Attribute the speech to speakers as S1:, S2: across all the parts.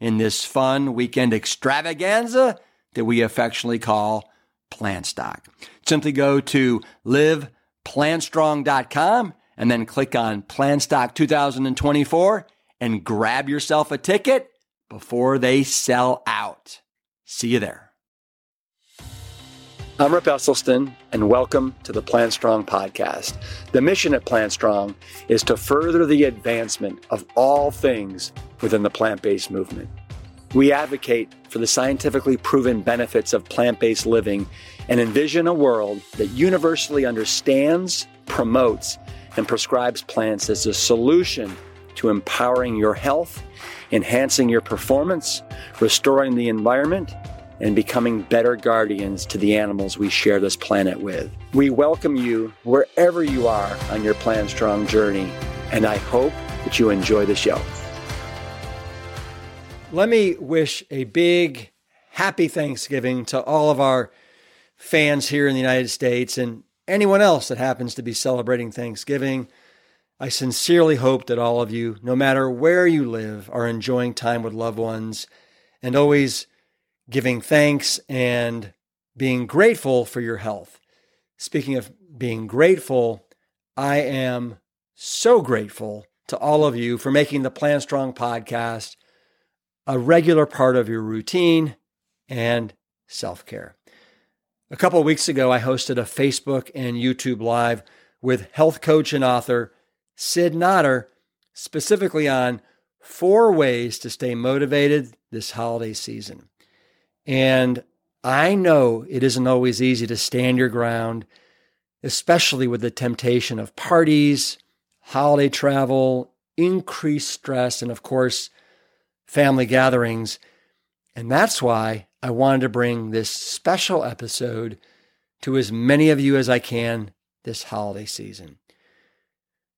S1: in this fun weekend extravaganza that we affectionately call Plantstock. Simply go to liveplantstrong.com and then click on Plantstock 2024 and grab yourself a ticket before they sell out. See you there. I'm Rip Esselstyn, and welcome to the Plant Strong podcast. The mission at Plant Strong is to further the advancement of all things within the plant based movement. We advocate for the scientifically proven benefits of plant based living and envision a world that universally understands, promotes, and prescribes plants as a solution to empowering your health, enhancing your performance, restoring the environment, and becoming better guardians to the animals we share this planet with. We welcome you wherever you are on your Plant Strong journey, and I hope that you enjoy the show. Let me wish a big happy Thanksgiving to all of our fans here in the United States and anyone else that happens to be celebrating Thanksgiving. I sincerely hope that all of you, no matter where you live, are enjoying time with loved ones and always giving thanks and being grateful for your health. Speaking of being grateful, I am so grateful to all of you for making the Plant Strong podcast a regular part of your routine and self care. A couple weeks ago, I hosted a Facebook and YouTube Live with health coach and author Cyd Notter, specifically on four ways to stay motivated this holiday season. And I know it isn't always easy to stand your ground, especially with the temptation of parties, holiday travel, increased stress, and of course, family gatherings. And that's why I wanted to bring this special episode to as many of you as I can this holiday season.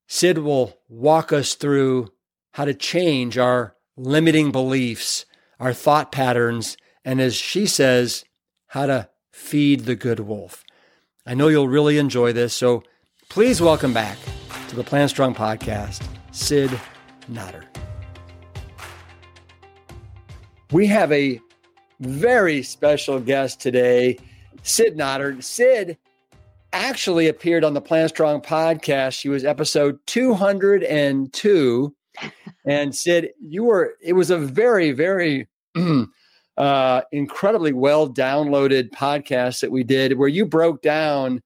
S1: Cyd will walk us through how to change our limiting beliefs, our thought patterns, and as she says, how to feed the good wolf. I know you'll really enjoy this, so please welcome back to the Plant Strong podcast, Cyd Notter. We have a very special guest today, Cyd Notter. Cyd actually appeared on the Plant Strong podcast. She was episode 202. and Cyd, you were, it was a very, very uh, incredibly well downloaded podcast that we did where you broke down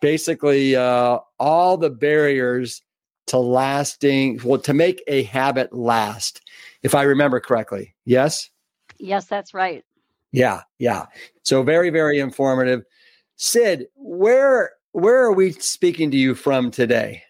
S1: basically uh, all the barriers to lasting, well, to make a habit last, if I remember correctly. Yes?
S2: Yes, that's right.
S1: Yeah, yeah. So very, very informative. Cyd, where where are we speaking to you from today?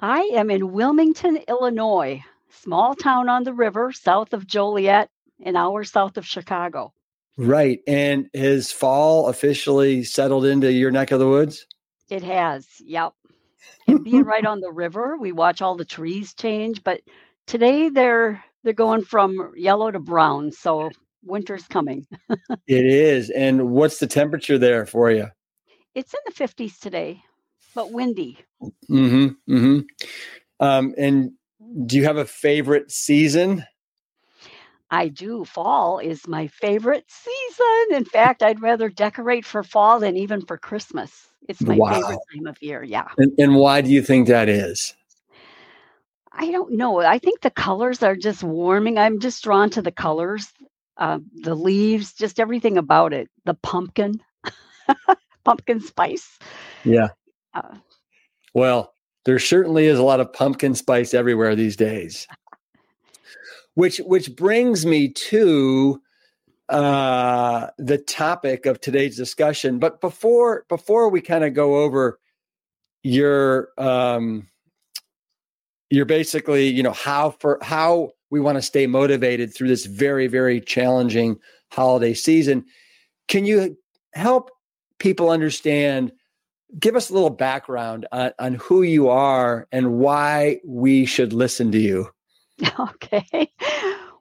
S2: I am in Wilmington, Illinois, small town on the river south of Joliet, an hour south of Chicago.
S1: Right. And has fall officially settled into your neck of the woods?
S2: It has. Yep. and being right on the river, we watch all the trees change, but today they're they're going from yellow to brown. So winter's coming.
S1: it is. And what's the temperature there for you?
S2: It's in the 50s today, but windy.
S1: Mm-hmm. Mm-hmm. Um, and do you have a favorite season?
S2: I do. Fall is my favorite season. In fact, I'd rather decorate for fall than even for Christmas. It's my
S1: Wow.
S2: favorite time of year. Yeah.
S1: And, and why do you think that is?
S2: I don't know. I think the colors are just warming. I'm just drawn to the colors, uh, the leaves, just everything about it. The pumpkin, pumpkin spice.
S1: Yeah.
S2: Uh,
S1: Well, there certainly is a lot of pumpkin spice everywhere these days. Which which brings me to uh the topic of today's discussion. But before before we kind of go over your um you're basically, you know, how for how we want to stay motivated through this very, very challenging holiday season. Can you help people understand give us a little background on, on who you are and why we should listen to you.
S2: Okay.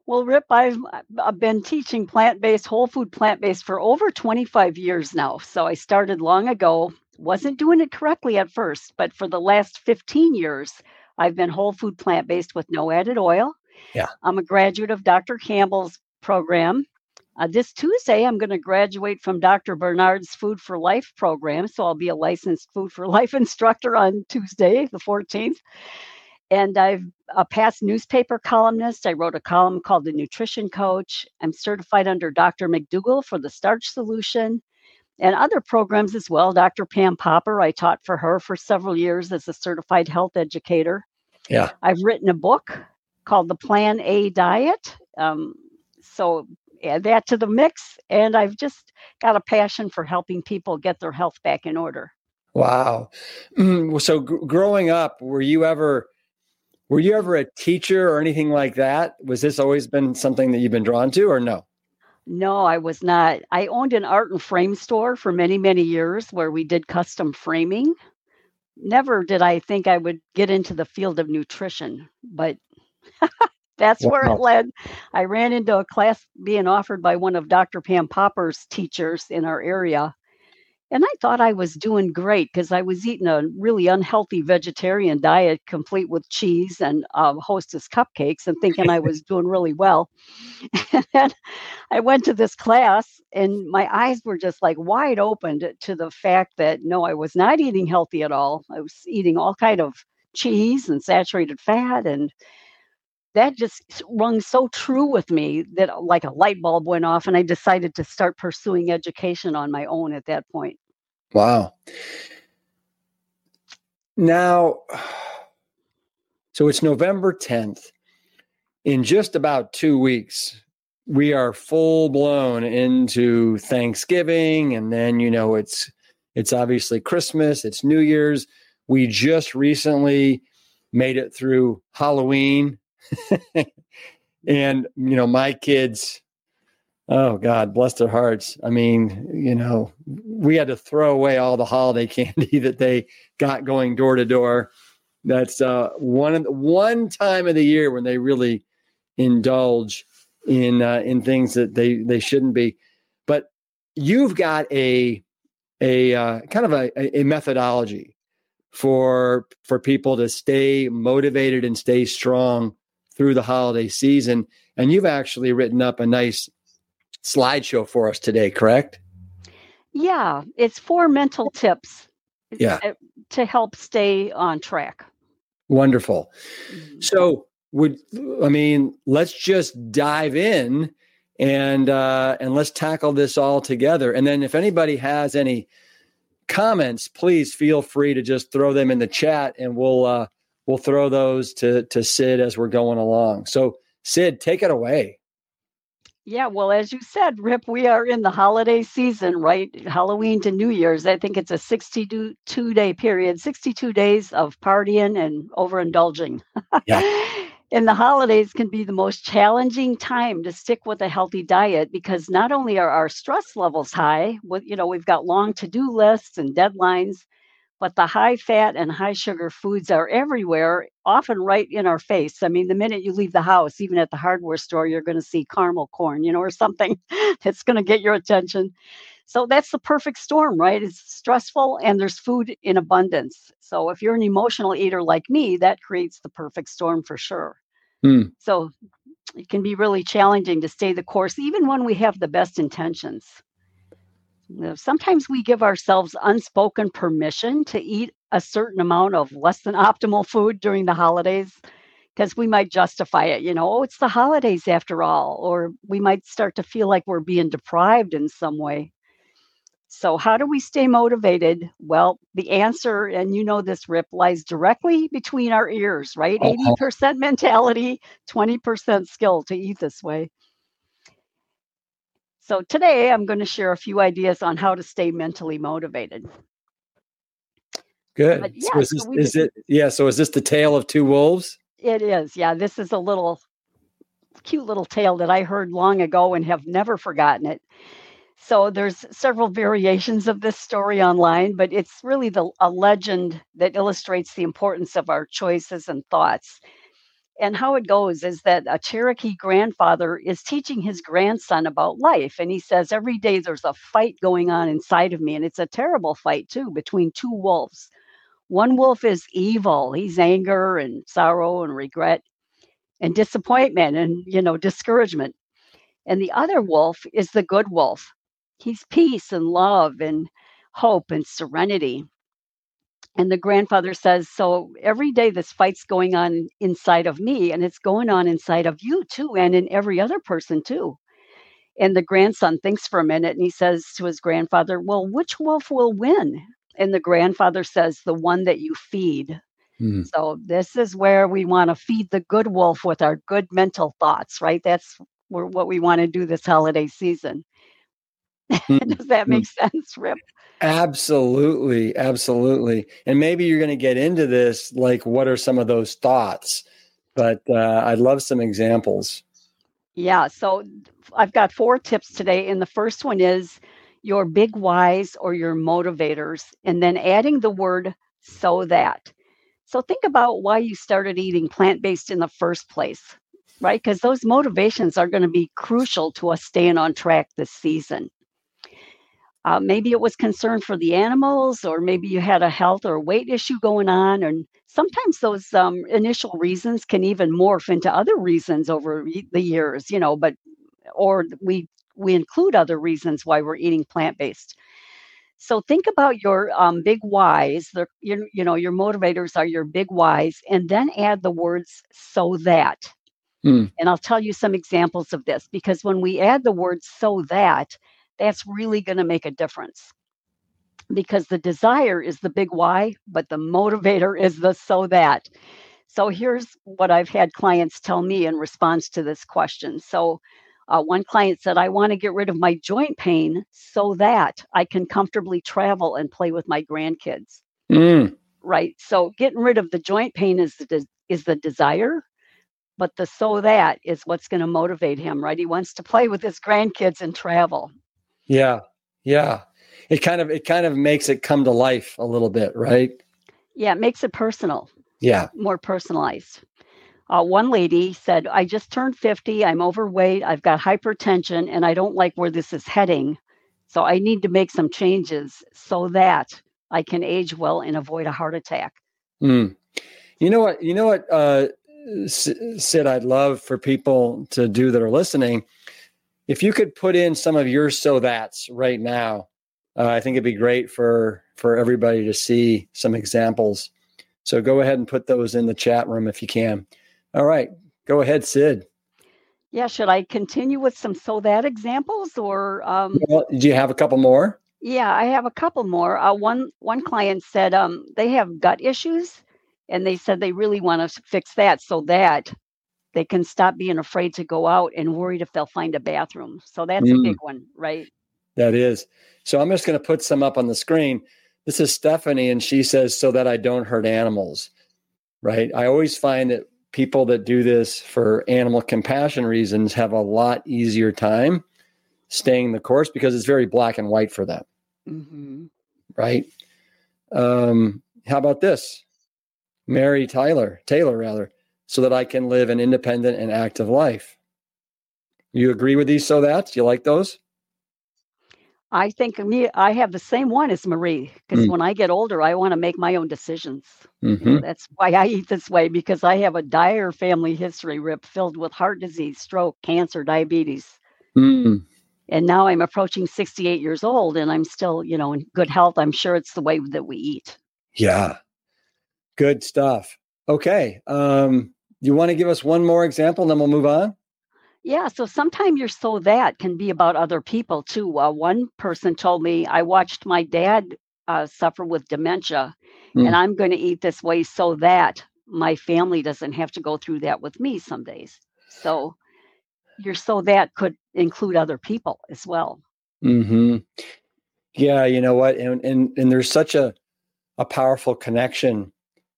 S2: Well, Rip, I've, I've been teaching plant based, whole food plant based for over 25 years now. So I started long ago, wasn't doing it correctly at first, but for the last 15 years, I've been whole food plant based with no added oil.
S1: Yeah.
S2: I'm a graduate of Dr. Campbell's program. Uh, this Tuesday, I'm going to graduate from Dr. Barnard's Food for Life program. So I'll be a licensed Food for Life instructor on Tuesday, the 14th. And I've a past newspaper columnist. I wrote a column called The Nutrition Coach. I'm certified under Dr. McDougall for the Starch Solution and other programs as well. Dr. Pam Popper, I taught for her for several years as a certified health educator.
S1: Yeah.
S2: I've written a book called The Plan A Diet. Um, so add that to the mix. And I've just got a passion for helping people get their health back in order.
S1: Wow. Mm, So gr- growing up, were you ever were you ever a teacher or anything like that? Was this always been something that you've been drawn to or no?
S2: No, I was not. I owned an art and frame store for many, many years where we did custom framing. Never did I think I would get into the field of nutrition, but that's where it led. I ran into a class being offered by one of Dr. Pam Popper's teachers in our area. And I thought I was doing great because I was eating a really unhealthy vegetarian diet, complete with cheese and uh, hostess cupcakes, and thinking I was doing really well. and then I went to this class, and my eyes were just like wide open to, to the fact that no, I was not eating healthy at all. I was eating all kind of cheese and saturated fat, and that just rung so true with me that like a light bulb went off, and I decided to start pursuing education on my own at that point.
S1: Wow. Now, so it's November 10th. In just about two weeks, we are full blown into Thanksgiving, and then you know it's it's obviously Christmas, it's New Year's. We just recently made it through Halloween, and you know my kids Oh God, bless their hearts. I mean, you know, we had to throw away all the holiday candy that they got going door to door. That's uh, one one time of the year when they really indulge in uh, in things that they they shouldn't be. But you've got a a uh, kind of a, a methodology for for people to stay motivated and stay strong through the holiday season, and you've actually written up a nice slideshow for us today, correct?
S2: Yeah, it's four mental tips
S1: Yeah.
S2: to help stay on track.
S1: Wonderful.
S2: Mhm.
S1: So, would I mean, let's just dive in and uh, and let's tackle this all together. And then, if anybody has any comments, please feel free to just throw them in the chat, and we'll uh, we'll throw those to to Cyd as we're going along. So, Cyd, take it away.
S2: Yeah, well, as you said, Rip, we are in the holiday season, right? Halloween to New Year's. I think it's a 62 day period, 62 days of partying and overindulging.
S1: Yeah.
S2: and the holidays can be the most challenging time to stick with a healthy diet because not only are our stress levels high, with you know, we've got long to-do lists and deadlines, but the high fat and high sugar foods are everywhere, often right in our face. I mean, the minute you leave the house, even at the hardware store, you're going to see caramel corn, you know, or something that's going to get your attention. So that's the perfect storm, right? It's stressful and there's food in abundance. So if you're an emotional eater like me, that creates the perfect storm for sure. Mm. So it can be really challenging to stay the course, even when we have the best intentions. Sometimes we give ourselves unspoken permission to eat a certain amount of less than optimal food during the holidays because we might justify it, you know, oh, it's the holidays after all, or we might start to feel like we're being deprived in some way. So, how do we stay motivated? Well, the answer, and you know this, Rip, lies directly between our ears, right? Uh-huh. 80% mentality, 20% skill to eat this way. So today I'm going to share a few ideas on how to stay mentally motivated.
S1: Good. yeah, so is, this, so is it yeah, so is this the tale of two wolves?
S2: It is. Yeah, this is a little cute little tale that I heard long ago and have never forgotten it. So there's several variations of this story online, but it's really the a legend that illustrates the importance of our choices and thoughts and how it goes is that a Cherokee grandfather is teaching his grandson about life. And he says, Every day there's a fight going on inside of me. And it's a terrible fight, too, between two wolves. One wolf is evil, he's anger and sorrow and regret and disappointment and, you know, discouragement. And the other wolf is the good wolf. He's peace and love and hope and serenity. And the grandfather says, So every day this fight's going on inside of me, and it's going on inside of you too, and in every other person too. And the grandson thinks for a minute and he says to his grandfather, Well, which wolf will win? And the grandfather says, The one that you feed. Mm. So this is where we want to feed the good wolf with our good mental thoughts, right? That's what we want to do this holiday season. Mm. Does that make mm. sense, Rip?
S1: Absolutely, absolutely. And maybe you're going to get into this like what are some of those thoughts? But uh, I'd love some examples.
S2: Yeah, so I've got four tips today and the first one is your big whys or your motivators and then adding the word so that. So think about why you started eating plant-based in the first place, right? Because those motivations are going to be crucial to us staying on track this season. Uh, maybe it was concern for the animals, or maybe you had a health or weight issue going on. And sometimes those um, initial reasons can even morph into other reasons over the years, you know, but, or we, we include other reasons why we're eating plant based. So think about your um, big whys. The, you, you know, your motivators are your big whys, and then add the words so that. Mm. And I'll tell you some examples of this because when we add the word so that, that's really going to make a difference because the desire is the big why, but the motivator is the so that. So here's what I've had clients tell me in response to this question. So uh, one client said, I want to get rid of my joint pain so that I can comfortably travel and play with my grandkids. Mm. Right. So getting rid of the joint pain is the, de- is the desire, but the so that is what's going to motivate him, right? He wants to play with his grandkids and travel.
S1: Yeah. Yeah. It kind of it kind of makes it come to life a little bit, right?
S2: Yeah, it makes it personal.
S1: Yeah.
S2: More personalized. Uh, one lady said, I just turned 50. I'm overweight. I've got hypertension and I don't like where this is heading. So I need to make some changes so that I can age well and avoid a heart attack.
S1: Mm. You know what? You know what, uh, Cyd, I'd love for people to do that are listening if you could put in some of your so that's right now, uh, I think it'd be great for for everybody to see some examples. So go ahead and put those in the chat room if you can. All right, go ahead, Cyd.
S2: Yeah, should I continue with some so that examples or? Um,
S1: well, do you have a couple more?
S2: Yeah, I have a couple more. Uh, one one client said um, they have gut issues, and they said they really want to fix that so that they can stop being afraid to go out and worried if they'll find a bathroom. So that's mm. a big one, right?
S1: That is. So I'm just going to put some up on the screen. This is Stephanie, and she says, so that I don't hurt animals, right? I always find that people that do this for animal compassion reasons have a lot easier time staying the course because it's very black and white for them, mm-hmm. right? Um, how about this? Mary Tyler, Taylor rather, so that I can live an independent and active life. You agree with these so that? You like those?
S2: I think me, I have the same one as Marie because
S1: Mm.
S2: when I get older, I want to make my own decisions. You know,
S1: hmm
S2: that's why I eat this way because I have a dire family history, Rip, filled with heart disease, stroke, cancer, diabetes.
S1: Mm.
S2: And now I'm approaching 68 years old and I'm still, you know, in good health. I'm sure it's the way that we eat.
S1: Yeah. Good stuff. Okay. Um, you want to give us one more example and then we'll move on?
S2: Yeah, so sometimes you're so that can be about other people too. Uh, one person told me I watched my dad uh, suffer with dementia,
S1: Mm.
S2: and I'm going to eat this way so that my family doesn't have to go through that with me some days. So your so that could include other people as well.
S1: hmm Yeah, you know what? And and and there's such a a powerful connection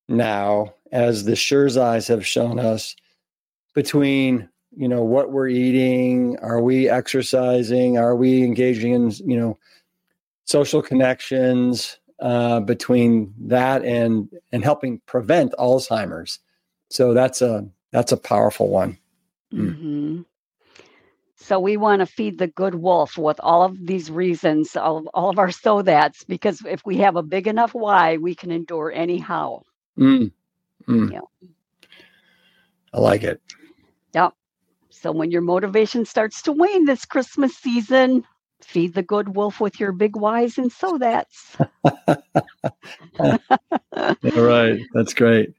S1: now, as the Sherzais have shown us, between you know what we're eating, are we exercising, are we engaging in you know social connections uh, between that and and helping prevent Alzheimer's. So that's a that's a powerful one. Mm.
S2: hmm So we want to feed the good wolf with all of these reasons, all of, all of our so that's, because if we have a big enough why, we can endure any how.
S1: Mm. Mm.
S2: Yeah.
S1: I like it.
S2: Yep. So when your motivation starts to wane this Christmas season, feed the good wolf with your big whys and so that's.
S1: All right, that's great.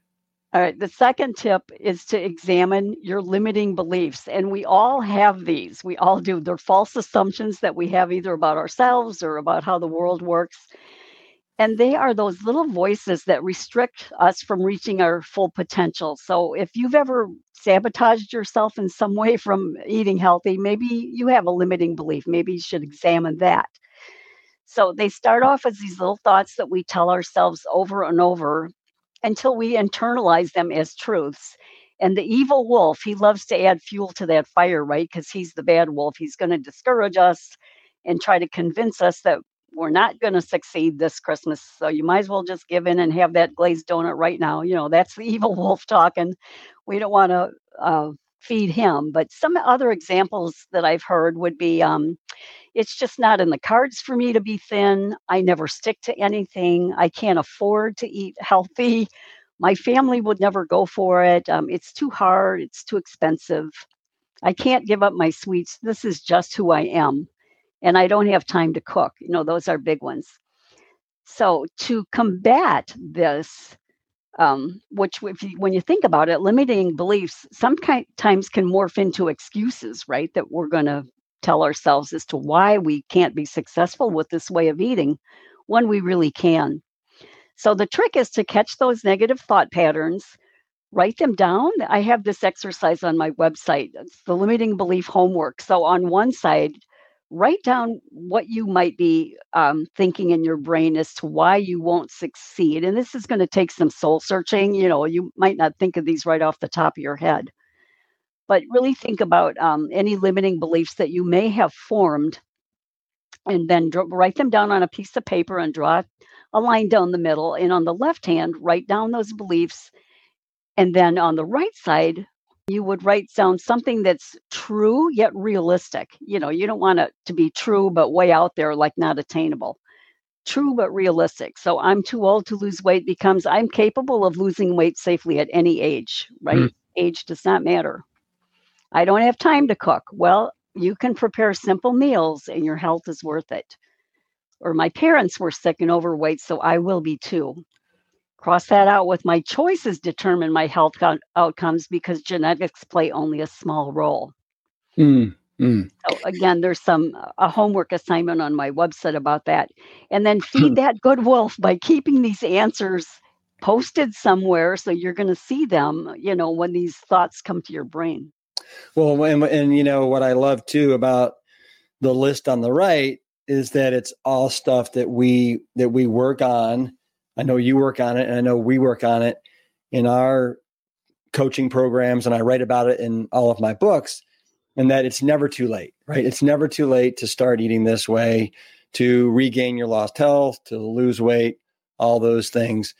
S2: All right. The second tip is to examine your limiting beliefs. And we all have these. We all do. They're false assumptions that we have either about ourselves or about how the world works. And they are those little voices that restrict us from reaching our full potential. So if you've ever sabotaged yourself in some way from eating healthy, maybe you have a limiting belief. Maybe you should examine that. So they start off as these little thoughts that we tell ourselves over and over until we internalize them as truths. And the evil wolf, he loves to add fuel to that fire, right? Because he's the bad wolf. He's going to discourage us and try to convince us that we're not going to succeed this Christmas. So you might as well just give in and have that glazed donut right now. You know, that's the evil wolf talking. We don't want to uh, feed him. But some other examples that I've heard would be um, it's just not in the cards for me to be thin. I never stick to anything. I can't afford to eat healthy. My family would never go for it. Um, it's too hard. It's too expensive. I can't give up my sweets. This is just who I am. And I don't have time to cook. You know, those are big ones. So, to combat this, um, which, if you, when you think about it, limiting beliefs sometimes can morph into excuses, right? That we're going to tell ourselves as to why we can't be successful with this way of eating when we really can. So the trick is to catch those negative thought patterns, write them down. I have this exercise on my website. It's the limiting belief homework. So on one side, write down what you might be um, thinking in your brain as to why you won't succeed. And this is going to take some soul searching. You know, you might not think of these right off the top of your head but really think about um, any limiting beliefs that you may have formed and then dr- write them down on a piece of paper and draw a line down the middle and on the left hand write down those beliefs and then on the right side you would write down something that's true yet realistic you know you don't want it to be true but way out there like not attainable true but realistic so i'm too old to lose weight becomes i'm capable of losing weight safely at any age right
S1: Mm.
S2: age does not matter I don't have time to cook. Well, you can prepare simple meals and your health is worth it. Or my parents were sick and overweight, so I will be too. Cross that out with my choices determine my health co- outcomes because genetics play only a small role.
S1: Mm. Mm.
S2: So again, there's some a homework assignment on my website about that. And then feed that good wolf by keeping these answers posted somewhere so you're going to see them, you know, when these thoughts come to your brain.
S1: Well, and, and you know what I love too about the list on the right is that it's all stuff that we that we work on. I know you work on it, and I know we work on it in our coaching programs, and I write about it in all of my books. And that it's never too late, right? It's never too late to start eating this way, to regain your lost health, to lose weight. all those things.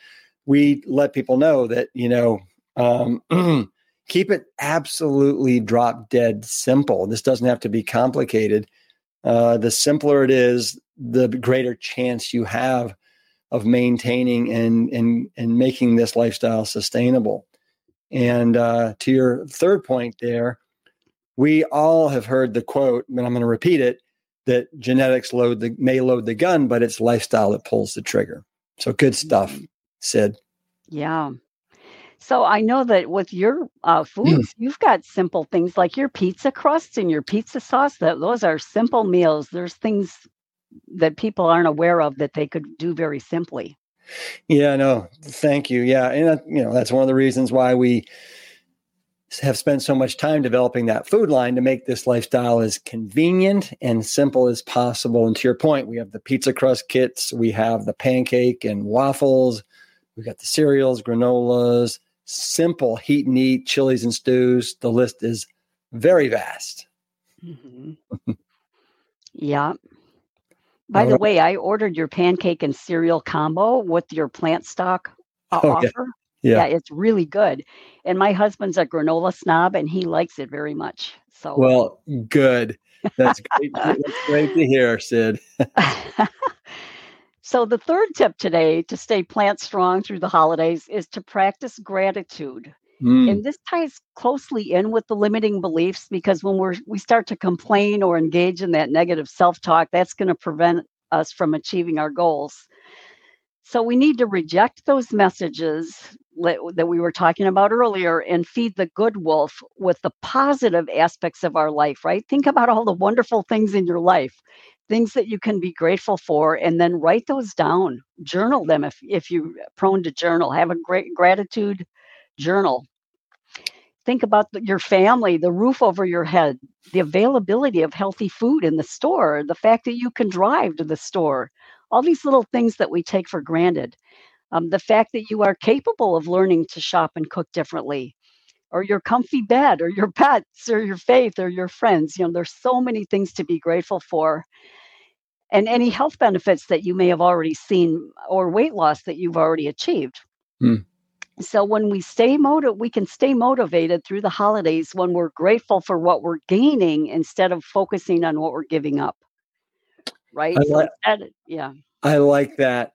S1: We let people know that, you know, um, keep it absolutely drop dead simple. This doesn't have to be complicated. Uh, the simpler it is, the greater chance you have of maintaining and and and making this lifestyle sustainable. And uh, to your third point, there, we all have heard the quote, but I'm going to repeat it: that genetics load the may load the gun, but it's lifestyle that pulls the trigger. So good stuff, mm-hmm. Cyd.
S2: Yeah. So I know that with your uh, mm. foods, you've got simple things like your pizza crusts and your pizza sauce. That those are simple meals. There's things that people aren't aware of that they could do very simply.
S1: Yeah, no, thank you. Yeah, and you know that's one of the reasons why we have spent so much time developing that food line to make this lifestyle as convenient and simple as possible. And to your point, we have the pizza crust kits, we have the pancake and waffles, we've got the cereals, granolas, simple heat and eat, chilies and stews. The list is very vast.
S2: Mm-hmm. yeah. By the way, I ordered your pancake and cereal combo with your plant stock uh, okay. offer. Yeah. yeah, it's really good. And my husband's a granola snob and he likes it very much. So
S1: well, good. That's great. That's great to hear, Cyd.
S2: so the third tip today to stay plant strong through the holidays is to practice gratitude. Mm. And this ties closely in with the limiting beliefs because when we're we start to complain or engage in that negative self-talk, that's going to prevent us from achieving our goals. So we need to reject those messages that we were talking about earlier and feed the good wolf with the positive aspects of our life, right? Think about all the wonderful things in your life, things that you can be grateful for, and then write those down. Journal them if, if you're prone to journal. Have a great gratitude journal. Think about the, your family, the roof over your head, the availability of healthy food in the store, the fact that you can drive to the store, all these little things that we take for granted. Um, the fact that you are capable of learning to shop and cook differently, or your comfy bed, or your pets, or your faith, or your friends. You know, there's so many things to be grateful for. And any health benefits that you may have already seen, or weight loss that you've already achieved. Hmm. So when we stay motivated, we can stay motivated through the holidays when we're grateful for what we're gaining instead of focusing on what we're giving up. Right? I like, so instead, yeah.
S1: I like that.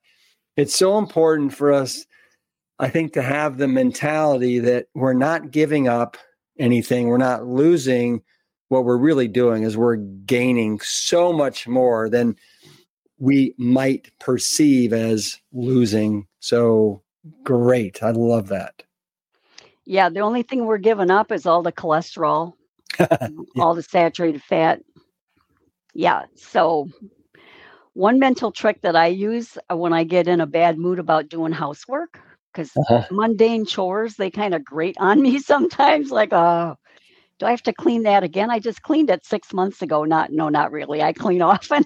S1: It's so important for us, I think, to have the mentality that we're not giving up anything, we're not losing. What we're really doing is we're gaining so much more than we might perceive as losing. So Great. I love that.
S2: Yeah, the only thing we're giving up is all the cholesterol, yeah. all the saturated fat. Yeah. So, one mental trick that I use uh, when I get in a bad mood about doing housework, because uh-huh. mundane chores, they kind of grate on me sometimes. Like, oh, do I have to clean that again? I just cleaned it six months ago. Not, no, not really. I clean often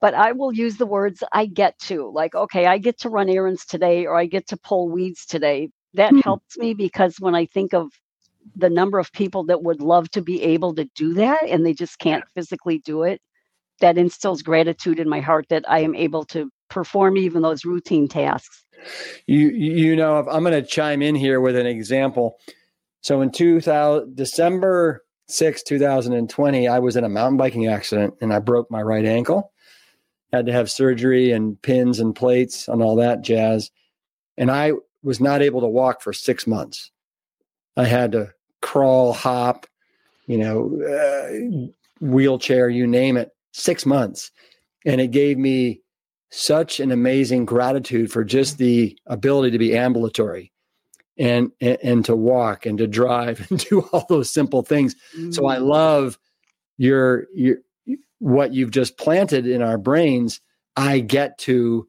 S2: but I will use the words I get to, like, okay, I get to run errands today or I get to pull weeds today. That mm-hmm. helps me because when I think of the number of people that would love to be able to do that and they just can't physically do it, that instills gratitude in my heart that I am able to perform even those routine tasks.
S1: You you know, I'm going to chime in here with an example. So in 2000 December 6, 2020, I was in a mountain biking accident and I broke my right ankle had to have surgery and pins and plates and all that jazz. And I was not able to walk for six months. I had to crawl, hop, you know, uh, wheelchair, you name it, six months. And it gave me such an amazing gratitude for just the ability to be ambulatory and, and, and to walk and to drive and do all those simple things. Mm-hmm. So I mm. love your your what you've just planted in our brains, I get to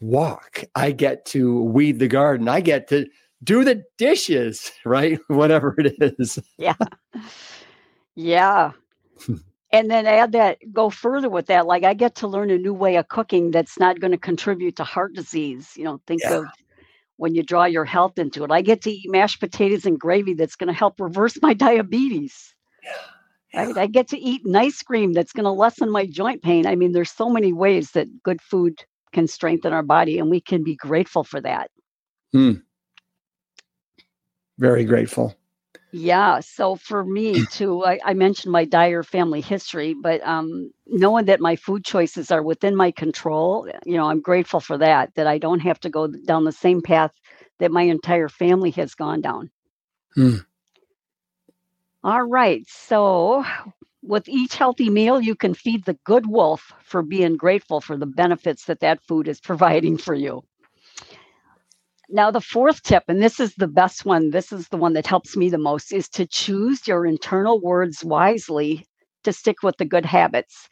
S1: walk. I get to weed the garden. I get to do the dishes, right? Whatever it is.
S2: yeah. Yeah. and then add that, go further with that. Like I get to learn a new way of cooking that's not going to contribute to heart disease. You know, think yeah. of when you draw your health into it. I get to eat mashed potatoes and gravy that's going to help reverse my diabetes. Yeah. Right? I get to eat an ice cream that's going to lessen my joint pain. I mean, there's so many ways that good food can strengthen our body, and we can be grateful for that.
S1: Hmm. Very grateful.
S2: Yeah. So for me too, I, I mentioned my dire family history, but um, knowing that my food choices are within my control, you know, I'm grateful for that. That I don't have to go down the same path that my entire family has gone down.
S1: Hmm.
S2: All right. So with each healthy meal, you can feed the good wolf for being grateful for the benefits that that food is providing for you. Now, the fourth tip, and this is the best one, this is the one that helps me the most, is to choose your internal words wisely to stick with the good habits.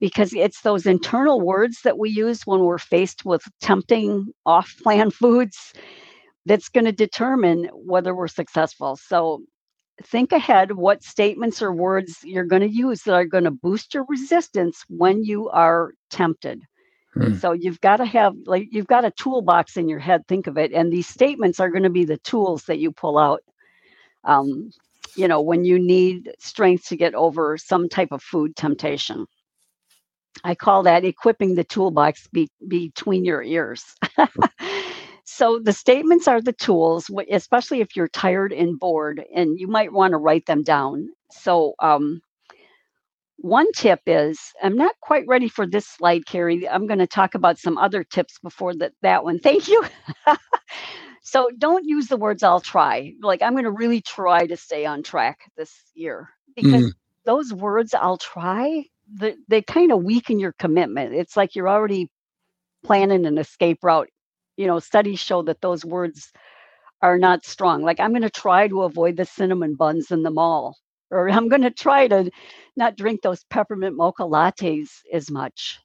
S2: Because it's those internal words that we use when we're faced with tempting off plan foods that's going to determine whether we're successful. So think ahead what statements or words you're going to use that are going to boost your resistance when you are tempted. Hmm. So you've got to have like you've got a toolbox in your head. Think of it, and these statements are going to be the tools that you pull out. Um, you know, when you need strength to get over some type of food temptation. I call that equipping the toolbox be- between your ears. so the statements are the tools, especially if you're tired and bored, and you might want to write them down. So um, one tip is I'm not quite ready for this slide, Carrie. I'm going to talk about some other tips before that, that one. Thank you. so don't use the words I'll try. Like I'm going to really try to stay on track this year because mm. those words I'll try, they, they kind of weaken your commitment. It's like you're already planning an escape route. You know, studies show that those words are not strong. Like I'm going to try to avoid the cinnamon buns in the mall or I'm going to try to not drink those peppermint mocha lattes as much.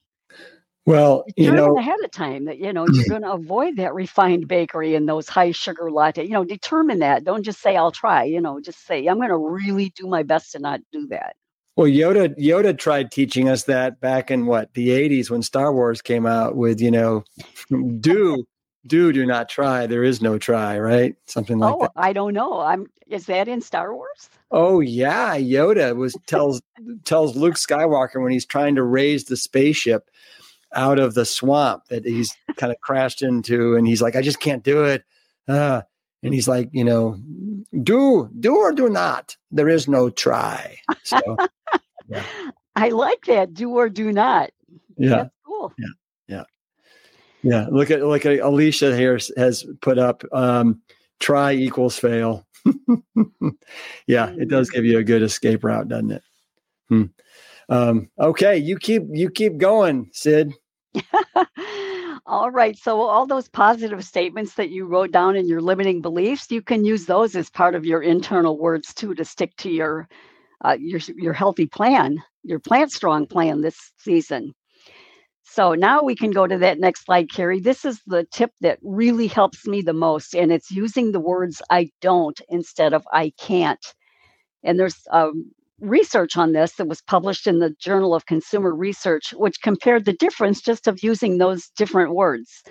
S1: Well, you know,
S2: ahead of time that you know you're mm. going to avoid that refined bakery and those high sugar latte. You know, determine that. Don't just say I'll try. You know, just say I'm going to really do my best to not do that.
S1: Well, Yoda Yoda tried teaching us that back in what the 80s when Star Wars came out with, you know, do do do not try. There is no try, right? Something like
S2: oh,
S1: that.
S2: I don't know. I'm is that in Star Wars?
S1: Oh yeah, Yoda was tells tells Luke Skywalker when he's trying to raise the spaceship out of the swamp that he's kind of crashed into, and he's like, I just can't do it. Uh, and he's like, you know, do do or do not. There is no try. So,
S2: yeah. I like that. Do or do not.
S1: Yeah. That's
S2: cool.
S1: Yeah. Yeah. Yeah. Look at at Alicia here has put up um, try equals fail. yeah, it does give you a good escape route, doesn't it? Hmm. Um, okay, you keep you keep going, Cyd.
S2: all right. So all those positive statements that you wrote down in your limiting beliefs, you can use those as part of your internal words too to stick to your uh, your your healthy plan, your plant strong plan this season. So now we can go to that next slide, Carrie. This is the tip that really helps me the most, and it's using the words I don't instead of I can't. And there's um, research on this that was published in the Journal of Consumer Research, which compared the difference just of using those different words.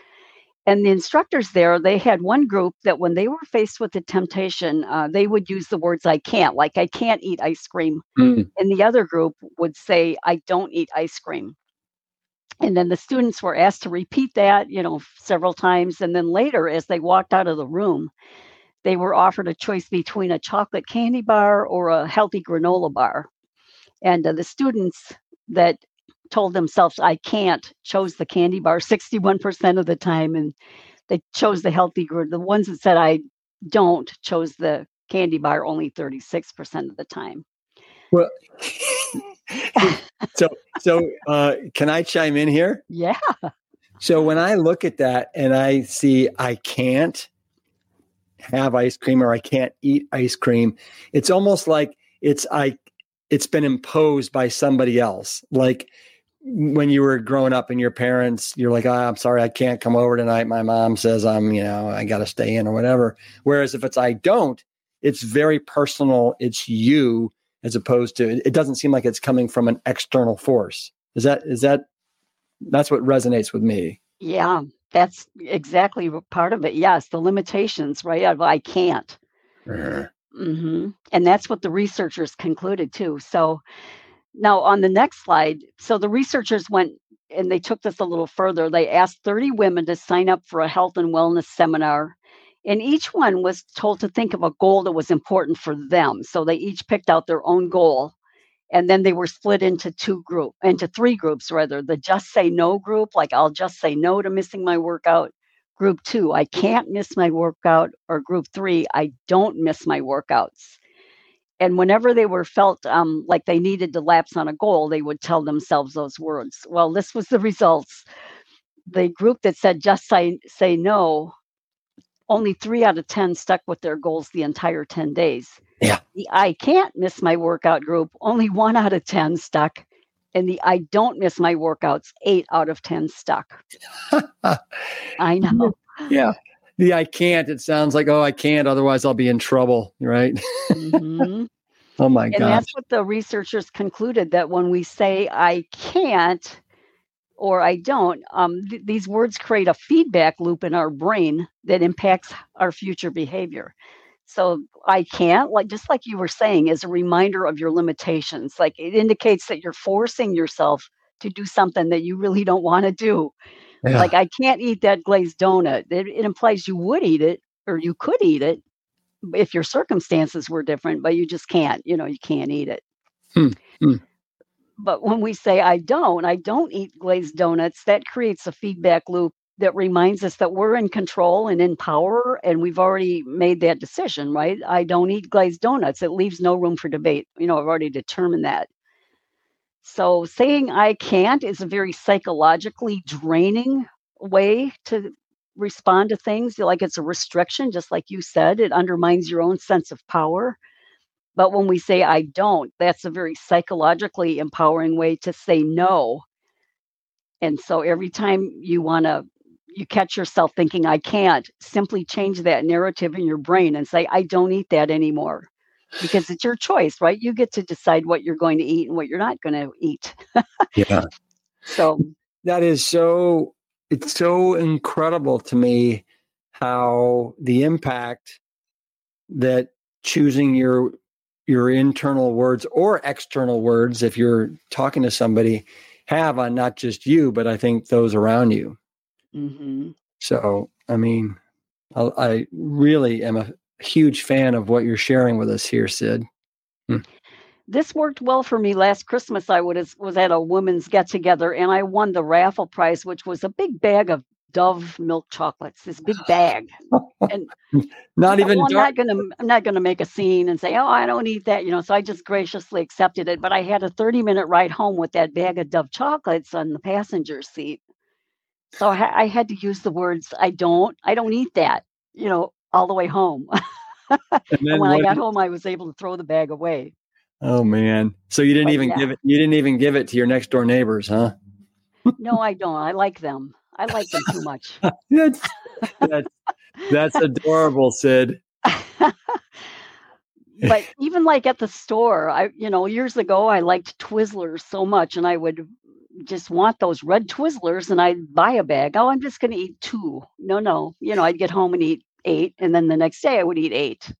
S2: And the instructors there, they had one group that when they were faced with the temptation, uh, they would use the words I can't, like I can't eat ice cream. Mm. And the other group would say, I don't eat ice cream and then the students were asked to repeat that you know several times and then later as they walked out of the room they were offered a choice between a chocolate candy bar or a healthy granola bar. And uh, the students that told themselves i can't chose the candy bar 61% of the time and they chose the healthy the ones that said i don't chose the candy bar only 36% of the time.
S1: Well so so uh, can I chime in here?
S2: Yeah.
S1: So when I look at that and I see I can't have ice cream or I can't eat ice cream, it's almost like it's I it's been imposed by somebody else. Like when you were growing up and your parents, you're like, oh, I'm sorry, I can't come over tonight. My mom says I'm, you know, I got to stay in or whatever. Whereas if it's I don't, it's very personal. It's you as opposed to it doesn't seem like it's coming from an external force. Is that is that that's what resonates with me?
S2: Yeah, that's exactly part of it. Yes, the limitations, right? Of I can't. Uh-huh. Mm-hmm. And that's what the researchers concluded too. So now on the next slide, so the researchers went and they took this a little further. They asked 30 women to sign up for a health and wellness seminar. And each one was told to think of a goal that was important for them. So they each picked out their own goal. And then they were split into two group, into three groups rather. The just say no group, like I'll just say no to missing my workout. Group two, I can't miss my workout. Or group three, I don't miss my workouts and whenever they were felt um, like they needed to lapse on a goal, they would tell themselves those words. Well, this was the results. The group that said just say, say no, only three out of 10 stuck with their goals the entire 10 days.
S1: Yeah.
S2: The I can't miss my workout group, only one out of 10 stuck. And the I don't miss my workouts, eight out of 10 stuck. I know.
S1: Yeah the I can't, it sounds like, oh, I can't, otherwise I'll be in trouble, right?
S2: Mm-hmm.
S1: oh my
S2: God.
S1: And
S2: that's what the researchers concluded that when we say I can't or I don't, um, th- these words create a feedback loop in our brain that impacts our future behavior. So I can't, like just like you were saying, is a reminder of your limitations. Like it indicates that you're forcing yourself to do something that you really don't want to do. Yeah. Like I can't eat that glazed donut. It, it implies you would eat it or you could eat it if your circumstances were different, but you just can't. You know, you can't eat it.
S1: Hmm.
S2: But when we say I don't, I don't eat glazed donuts, that creates a feedback loop that reminds us that we're in control and in power and we've already made that decision, right? I don't eat glazed donuts. It leaves no room for debate. You know, I've already determined that. So saying I can't is a very psychologically draining way to respond to things. Like it's a restriction, just like you said, it undermines your own sense of power. But when we say I don't, that's a very psychologically empowering way to say no. And so every time you want to, you catch yourself thinking, I can't, simply change that narrative in your brain and say, I don't eat that anymore because it's your choice, right? You get to decide what you're going to eat and what you're not going to eat.
S1: yeah.
S2: So
S1: that is so it's so incredible to me how the impact that choosing your your internal words or external words if you're talking to somebody have on not just you but i think those around you
S2: mm-hmm.
S1: so i mean I, I, really am a huge fan of what you're sharing with us here, Cyd.
S2: Hmm. This worked well for me last Christmas. I was was at a women's get together and I won the raffle prize, which was a big bag of Dove milk chocolates. This big bag, and
S1: not even.
S2: I'm not gonna. I'm not gonna make a scene and say, "Oh, I don't eat that," you know. So I just graciously accepted it. But I had a 30 minute ride home with that bag of Dove chocolates on the passenger seat. So I, I had to use the words, "I don't. I don't eat that," you know, all the way home. and when I got home, I was able to throw the bag away.
S1: Oh man! So you didn't but, even yeah. give it. You didn't even give it to your next door neighbors, huh?
S2: no, I don't. I like them. I like them too much.
S1: that's, that's that's adorable, Cyd.
S2: but even like at the store, I you know years ago I liked Twizzlers so much, and I would just want those red Twizzlers, and I'd buy a bag. Oh, I'm just going to eat two. No, no, you know I'd get home and eat eight, and then the next day I would eat eight.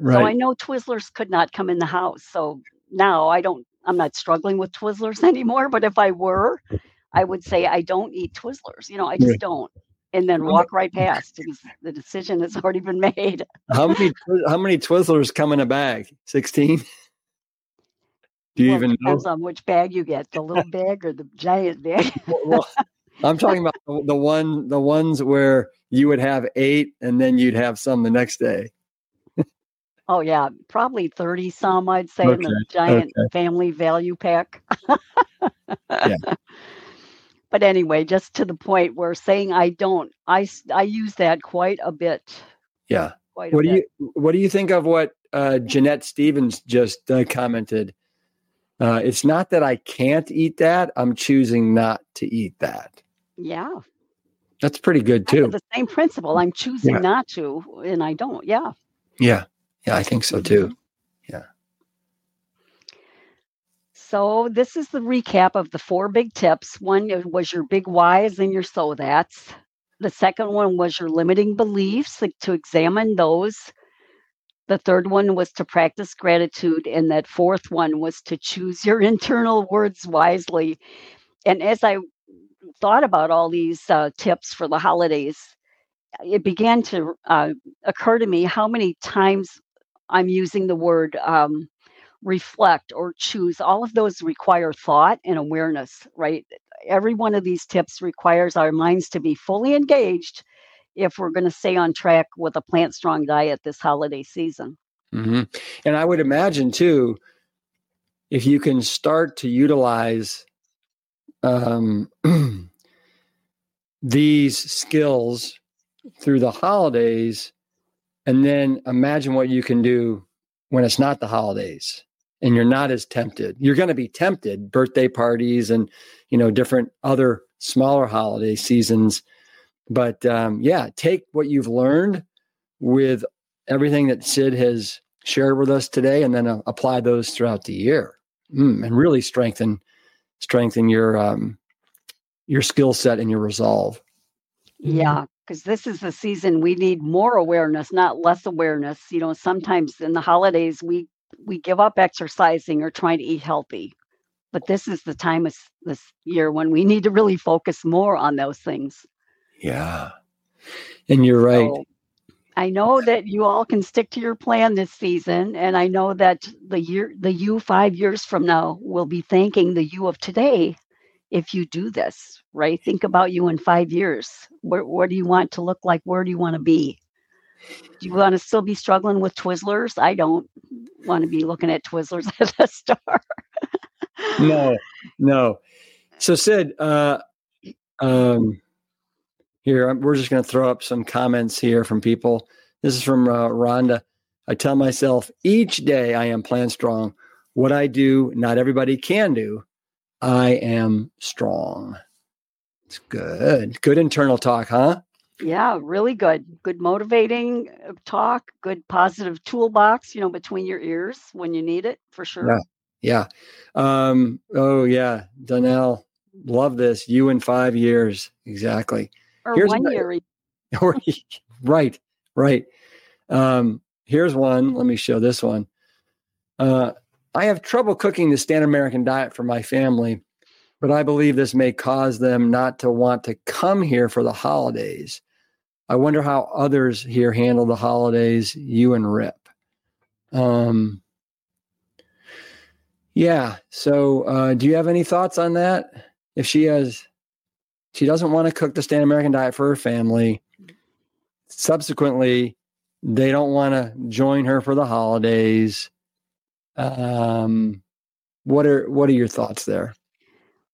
S2: Right. So I know Twizzlers could not come in the house. So now I don't. I'm not struggling with Twizzlers anymore. But if I were, I would say I don't eat Twizzlers. You know, I just right. don't. And then walk right past because the decision has already been made.
S1: how many how many Twizzlers come in a bag? Sixteen. Do you
S2: well,
S1: even
S2: depends
S1: know?
S2: on which bag you get, the little bag or the giant bag. well,
S1: I'm talking about the, the one, the ones where you would have eight, and then you'd have some the next day.
S2: oh yeah, probably thirty some. I'd say okay. in the giant okay. family value pack. yeah. But anyway, just to the point where saying I don't, I I use that quite a bit.
S1: Yeah. what do bit. you What do you think of what uh, Jeanette Stevens just uh, commented? Uh, it's not that I can't eat that; I'm choosing not to eat that.
S2: Yeah.
S1: That's pretty good too.
S2: The same principle. I'm choosing yeah. not to, and I don't. Yeah.
S1: Yeah. Yeah, I think so too. Mm-hmm. Yeah.
S2: So this is the recap of the four big tips. One was your big whys and your so that's. The second one was your limiting beliefs, like to examine those. The third one was to practice gratitude. And that fourth one was to choose your internal words wisely. And as I thought about all these uh, tips for the holidays, it began to uh, occur to me how many times I'm using the word um, reflect or choose. All of those require thought and awareness, right? Every one of these tips requires our minds to be fully engaged if we're going to stay on track with a plant strong diet this holiday season.
S1: Mm-hmm. And I would imagine too, if you can start to utilize um, these skills through the holidays, and then imagine what you can do when it's not the holidays and you're not as tempted. You're going to be tempted, birthday parties and you know different other smaller holiday seasons. But um, yeah, take what you've learned with everything that Cyd has shared with us today, and then uh, apply those throughout the year, mm, and really strengthen strengthen your um, your skill set and your resolve.
S2: Yeah, because this is the season we need more awareness, not less awareness. You know, sometimes in the holidays we we give up exercising or trying to eat healthy, but this is the time of this year when we need to really focus more on those things.
S1: Yeah, and you're right.
S2: So, I know that you all can stick to your plan this season, and I know that the year, the you five years from now, will be thanking the you of today if you do this. Right? Think about you in five years. What, what do you want to look like? Where do you want to be? Do you want to still be struggling with Twizzlers? I don't want to be looking at Twizzlers at the store.
S1: no, no. So Cyd, uh, um, here, we're just going to throw up some comments here from people. This is from uh, Rhonda. I tell myself each day I am plant strong. What I do, not everybody can do. I am strong. It's good. Good internal talk, huh?
S2: Yeah, really good. Good motivating uh, talk, good positive toolbox, you know, between your ears when you need it for sure.
S1: Yeah. Yeah. Um, oh, yeah. Donnell, love this. You in five years. Exactly
S2: or here's one year.
S1: Or, right, right. Um, here's one. Let me show this one. Uh, I have trouble cooking the standard American diet for my family, but I believe this may cause them not to want to come here for the holidays. I wonder how others here handle the holidays, you and Rip. Um, yeah. So, uh, do you have any thoughts on that? If she has she doesn't want to cook the standard American diet for her family. Subsequently, they don't want to join her for the holidays. Um, what are what are your thoughts there?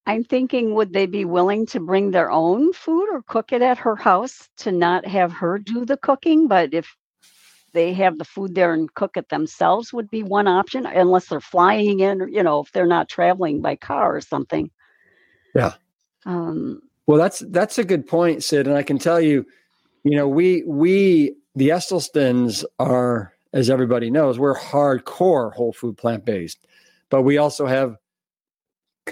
S2: I'm thinking, would they be willing to bring their own food or cook it at her house to not have her do the cooking? But if they have the food there and cook it themselves, would be one option, unless they're flying in, or, you know, if they're not traveling by car or something.
S1: Yeah. Um, well, that's that's a good point, Cyd. And I can tell you, you know, we we the Esselstyns are, as everybody knows, we're hardcore whole food plant based, but we also have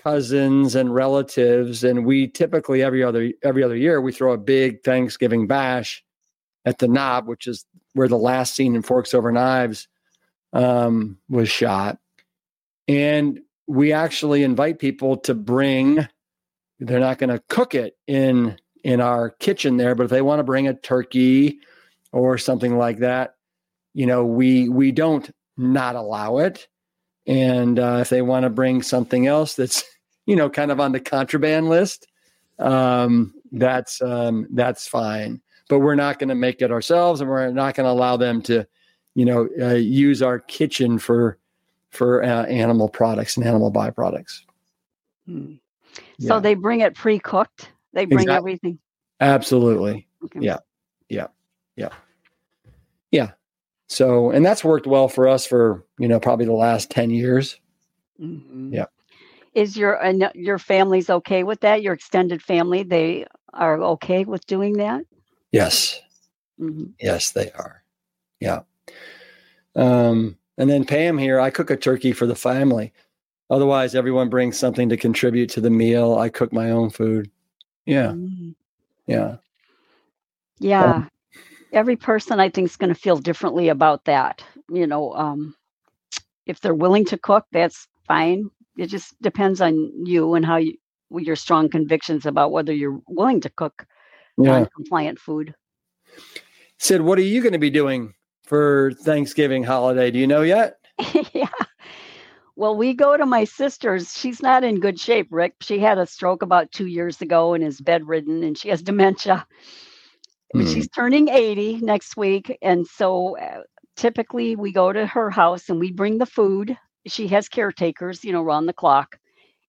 S1: cousins and relatives, and we typically every other every other year we throw a big Thanksgiving bash at the Knob, which is where the last scene in Forks Over Knives um, was shot, and we actually invite people to bring they're not going to cook it in in our kitchen there but if they want to bring a turkey or something like that you know we we don't not allow it and uh, if they want to bring something else that's you know kind of on the contraband list um, that's um, that's fine but we're not going to make it ourselves and we're not going to allow them to you know uh, use our kitchen for for uh, animal products and animal byproducts
S2: hmm. So yeah. they bring it pre-cooked. They bring exactly. everything.
S1: Absolutely. Okay. Yeah. Yeah. Yeah. Yeah. So, and that's worked well for us for, you know, probably the last 10 years. Mm-hmm. Yeah.
S2: Is your, uh, your family's okay with that? Your extended family, they are okay with doing that?
S1: Yes. Mm-hmm. Yes, they are. Yeah. Um, and then Pam here, I cook a turkey for the family. Otherwise, everyone brings something to contribute to the meal. I cook my own food. Yeah. Mm. Yeah.
S2: Yeah. Um, Every person, I think, is going to feel differently about that. You know, um, if they're willing to cook, that's fine. It just depends on you and how you, your strong convictions about whether you're willing to cook yeah. non-compliant food.
S1: Cyd, what are you going to be doing for Thanksgiving holiday? Do you know yet?
S2: yeah. Well, we go to my sister's. She's not in good shape, Rick. She had a stroke about two years ago and is bedridden, and she has dementia. Mm. She's turning 80 next week. And so uh, typically we go to her house and we bring the food. She has caretakers, you know, around the clock.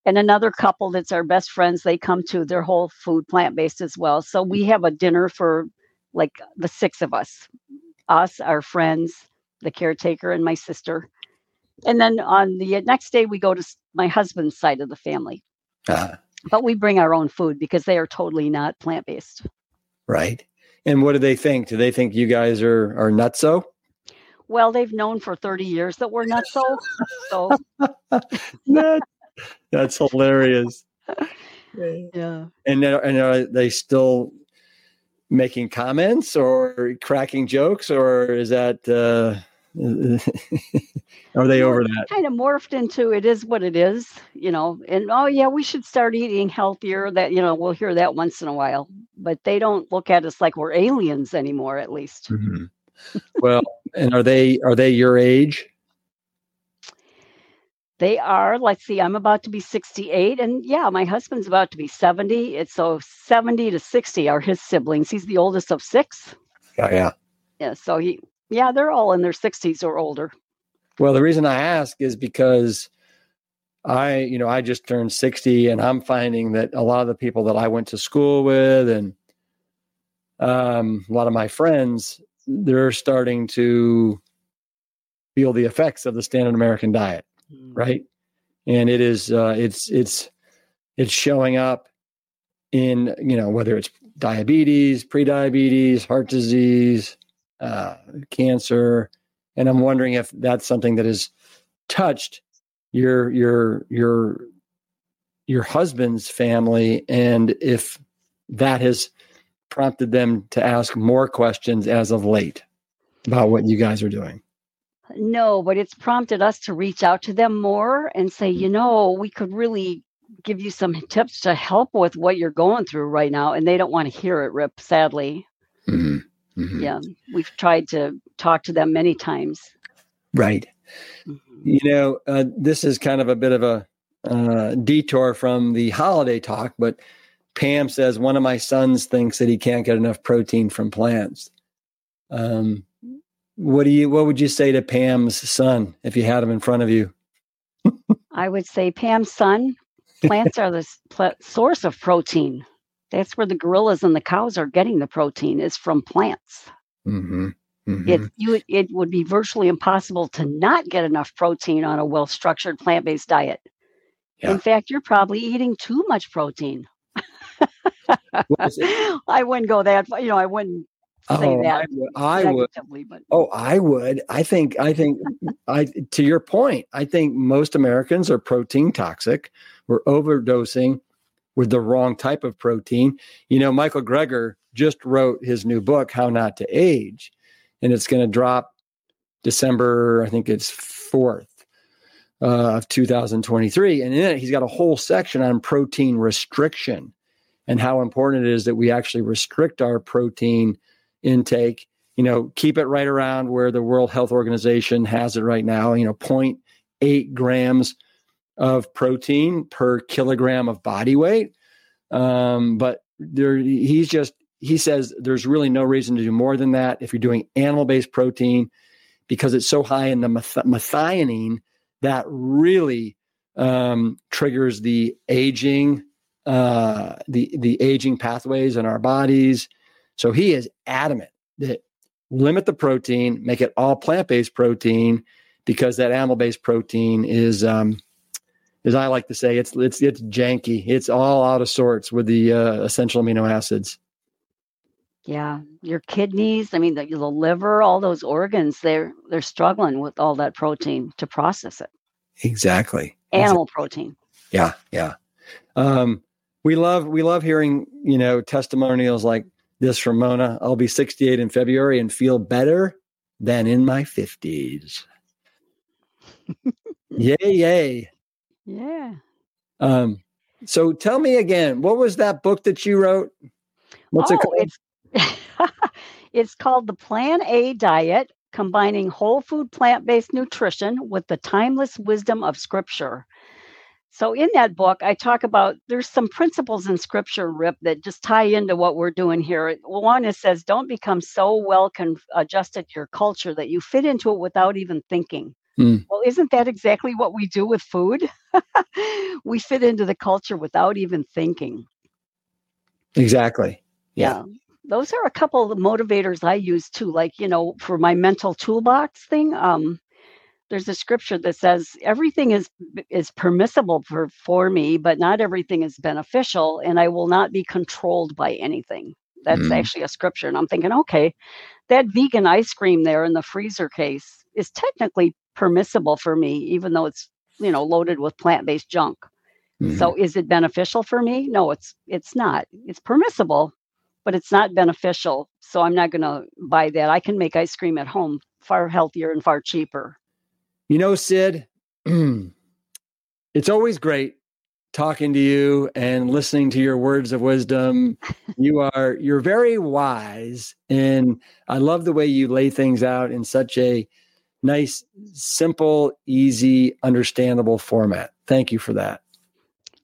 S2: And another couple that's our best friends, they come to their whole food plant based as well. So we have a dinner for like the six of us us, our friends, the caretaker, and my sister. And then on the next day, we go to my husband's side of the family. Uh-huh. But we bring our own food because they are totally not plant based.
S1: Right. And what do they think? Do they think you guys are are nutso?
S2: Well, they've known for 30 years that we're nutso. So
S1: that, that's hilarious.
S2: Yeah.
S1: And and are they still making comments or cracking jokes or is that uh are they over that?
S2: Kind of morphed into it is what it is, you know. And oh yeah, we should start eating healthier. That you know, we'll hear that once in a while, but they don't look at us like we're aliens anymore. At least.
S1: Mm-hmm. well, and are they are they your age?
S2: They are. Let's see. I'm about to be 68, and yeah, my husband's about to be 70. It's so 70 to 60 are his siblings. He's the oldest of six.
S1: Oh yeah.
S2: Yeah. So he yeah, they're all in their 60s or older.
S1: Well, the reason I ask is because I, you know, I just turned 60 and I'm finding that a lot of the people that I went to school with and um, a lot of my friends, they're starting to feel the effects of the standard American diet, mm. right? And it is, uh, it's, it's, it's showing up in, you know, whether it's diabetes, pre-diabetes, heart disease, uh, cancer, and I'm wondering if that's something that has touched your your your your husband's family, and if that has prompted them to ask more questions as of late about what you guys are doing.
S2: No, but it's prompted us to reach out to them more and say, you know, we could really give you some tips to help with what you're going through right now. And they don't want to hear it, Rip, sadly. Mm-hmm. Mm-hmm. Yeah, we've tried to talk to them many times.
S1: Right. Mm-hmm. You know, uh, this is kind of a bit of a uh, detour from the holiday talk, but Pam says one of my sons thinks that he can't get enough protein from plants. Um, what do you? What would you say to Pam's son if you had him in front of you?
S2: I would say, Pam's son, plants are the pl- source of protein. That's where the gorillas and the cows are getting the protein is from plants. Mm-hmm. Mm-hmm. It you it would be virtually impossible to not get enough protein on a well structured plant based diet. Yeah. In fact, you're probably eating too much protein. I wouldn't go that far. you know I wouldn't say oh, that.
S1: I would. I would. But. Oh, I would. I think. I think. I to your point. I think most Americans are protein toxic. We're overdosing with the wrong type of protein. You know, Michael Greger just wrote his new book, How Not to Age, and it's going to drop December, I think it's 4th uh, of 2023. And in it, he's got a whole section on protein restriction and how important it is that we actually restrict our protein intake. You know, keep it right around where the World Health Organization has it right now, you know, 0.8 grams of protein per kilogram of body weight. Um, but there, he's just he says there's really no reason to do more than that if you're doing animal-based protein because it's so high in the meth- methionine that really um, triggers the aging uh, the the aging pathways in our bodies. So he is adamant that limit the protein, make it all plant-based protein because that animal-based protein is um, as I like to say, it's it's it's janky. It's all out of sorts with the uh, essential amino acids.
S2: Yeah, your kidneys. I mean, the, the liver, all those organs. They're they're struggling with all that protein to process it.
S1: Exactly.
S2: Animal exactly. protein.
S1: Yeah, yeah. Um, we love we love hearing you know testimonials like this from Mona. I'll be 68 in February and feel better than in my 50s. yay, yay.
S2: Yeah. Um,
S1: So tell me again, what was that book that you wrote?
S2: What's oh, it called? It's, it's called The Plan A Diet Combining Whole Food Plant Based Nutrition with the Timeless Wisdom of Scripture. So in that book, I talk about there's some principles in scripture, Rip, that just tie into what we're doing here. One is says, don't become so well con- adjusted to your culture that you fit into it without even thinking. Mm. Well, isn't that exactly what we do with food? we fit into the culture without even thinking.
S1: Exactly.
S2: Yeah. yeah. Those are a couple of motivators I use too, like, you know, for my mental toolbox thing. Um, there's a scripture that says everything is is permissible for, for me, but not everything is beneficial, and I will not be controlled by anything. That's mm. actually a scripture. And I'm thinking, okay, that vegan ice cream there in the freezer case is technically permissible for me, even though it's you know loaded with plant-based junk. Mm-hmm. So is it beneficial for me? No, it's it's not. It's permissible, but it's not beneficial. So I'm not going to buy that. I can make ice cream at home far healthier and far cheaper.
S1: You know, Cyd, it's always great talking to you and listening to your words of wisdom. you are you're very wise and I love the way you lay things out in such a nice, simple, easy, understandable format. Thank you for that.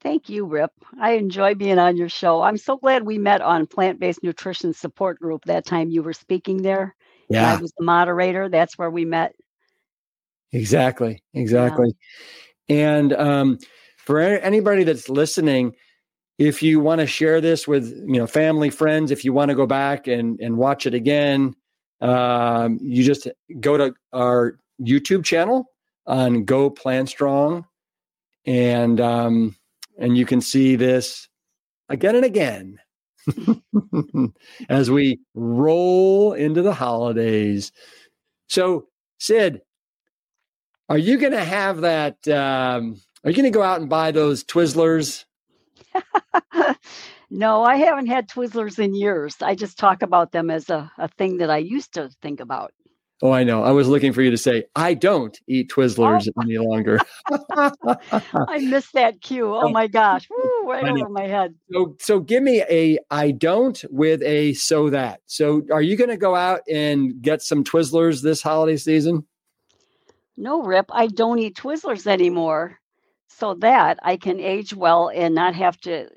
S2: Thank you, Rip. I enjoy being on your show. I'm so glad we met on Plant Based Nutrition Support Group that time you were speaking there. Yeah. I was the moderator. That's where we met.
S1: Exactly. Exactly. Yeah. And um, for anybody that's listening, if you want to share this with you know family friends if you want to go back and and watch it again um, you just go to our YouTube channel on Go Plant Strong, and um, and you can see this again and again as we roll into the holidays. So, Cyd, are you going to have that? Um, are you going to go out and buy those Twizzlers?
S2: No, I haven't had Twizzlers in years. I just talk about them as a, a thing that I used to think about.
S1: Oh, I know. I was looking for you to say, I don't eat Twizzlers oh. any longer.
S2: I missed that cue. Oh my gosh. Woo, right over my head.
S1: So so give me a I don't with a so that. So are you gonna go out and get some Twizzlers this holiday season?
S2: No, Rip, I don't eat Twizzlers anymore. So that I can age well and not have to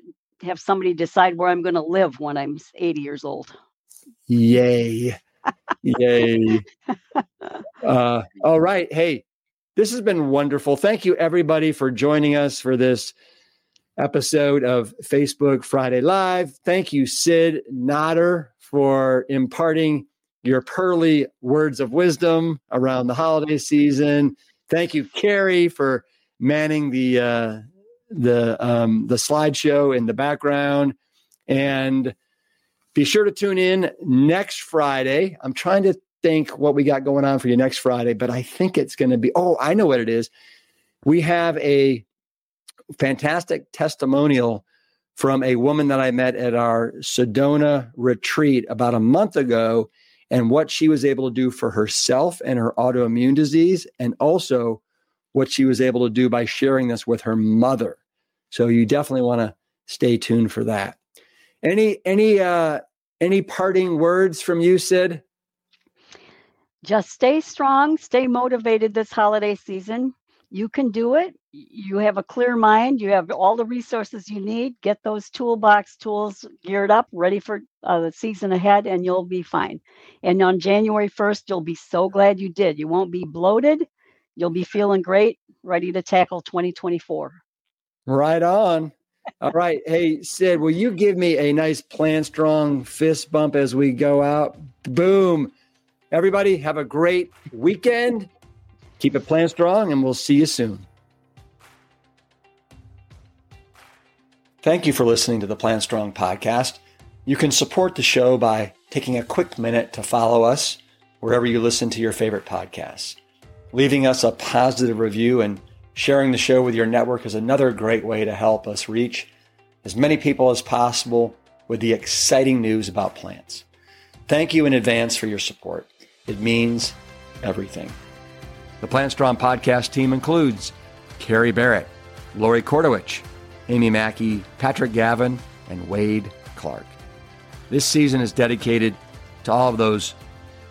S2: have somebody decide where I'm going to live when I'm 80 years old.
S1: Yay. Yay. Uh, all right. Hey, this has been wonderful. Thank you, everybody, for joining us for this episode of Facebook Friday Live. Thank you, Cyd Notter, for imparting your pearly words of wisdom around the holiday season. Thank you, Carrie, for manning the uh, the um, the slideshow in the background, and be sure to tune in next Friday. I'm trying to think what we got going on for you next Friday, but I think it's going to be. Oh, I know what it is. We have a fantastic testimonial from a woman that I met at our Sedona retreat about a month ago and what she was able to do for herself and her autoimmune disease, and also what she was able to do by sharing this with her mother. So you definitely want to stay tuned for that. Any any uh any parting words from you, Cyd?
S2: Just stay strong, stay motivated this holiday season. You can do it. You have a clear mind. You have all the resources you need. Get those toolbox tools geared up, ready for uh, the season ahead, and you'll be fine. And on January 1st, you'll be so glad you did. You won't be bloated. You'll be feeling great, ready to tackle 2024.
S1: Right on. All right. Hey, Cyd, will you give me a nice plant strong fist bump as we go out? Boom. Everybody, have a great weekend. Keep it plant strong, and we'll see you soon. Thank you for listening to the Plant Strong podcast. You can support the show by taking a quick minute to follow us wherever you listen to your favorite podcasts, leaving us a positive review, and Sharing the show with your network is another great way to help us reach as many people as possible with the exciting news about plants. Thank you in advance for your support. It means everything. The Plant Strong podcast team includes Carrie Barrett, Lori Kordowich, Amy Mackey, Patrick Gavin, and Wade Clark. This season is dedicated to all of those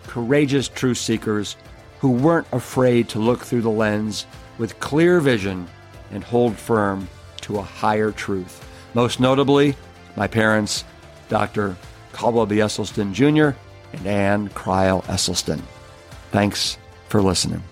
S1: courageous truth seekers who weren't afraid to look through the lens with clear vision and hold firm to a higher truth. Most notably, my parents, Dr. Caldwell B. Esselstyn Jr. and Ann Crile Esselstyn. Thanks for listening.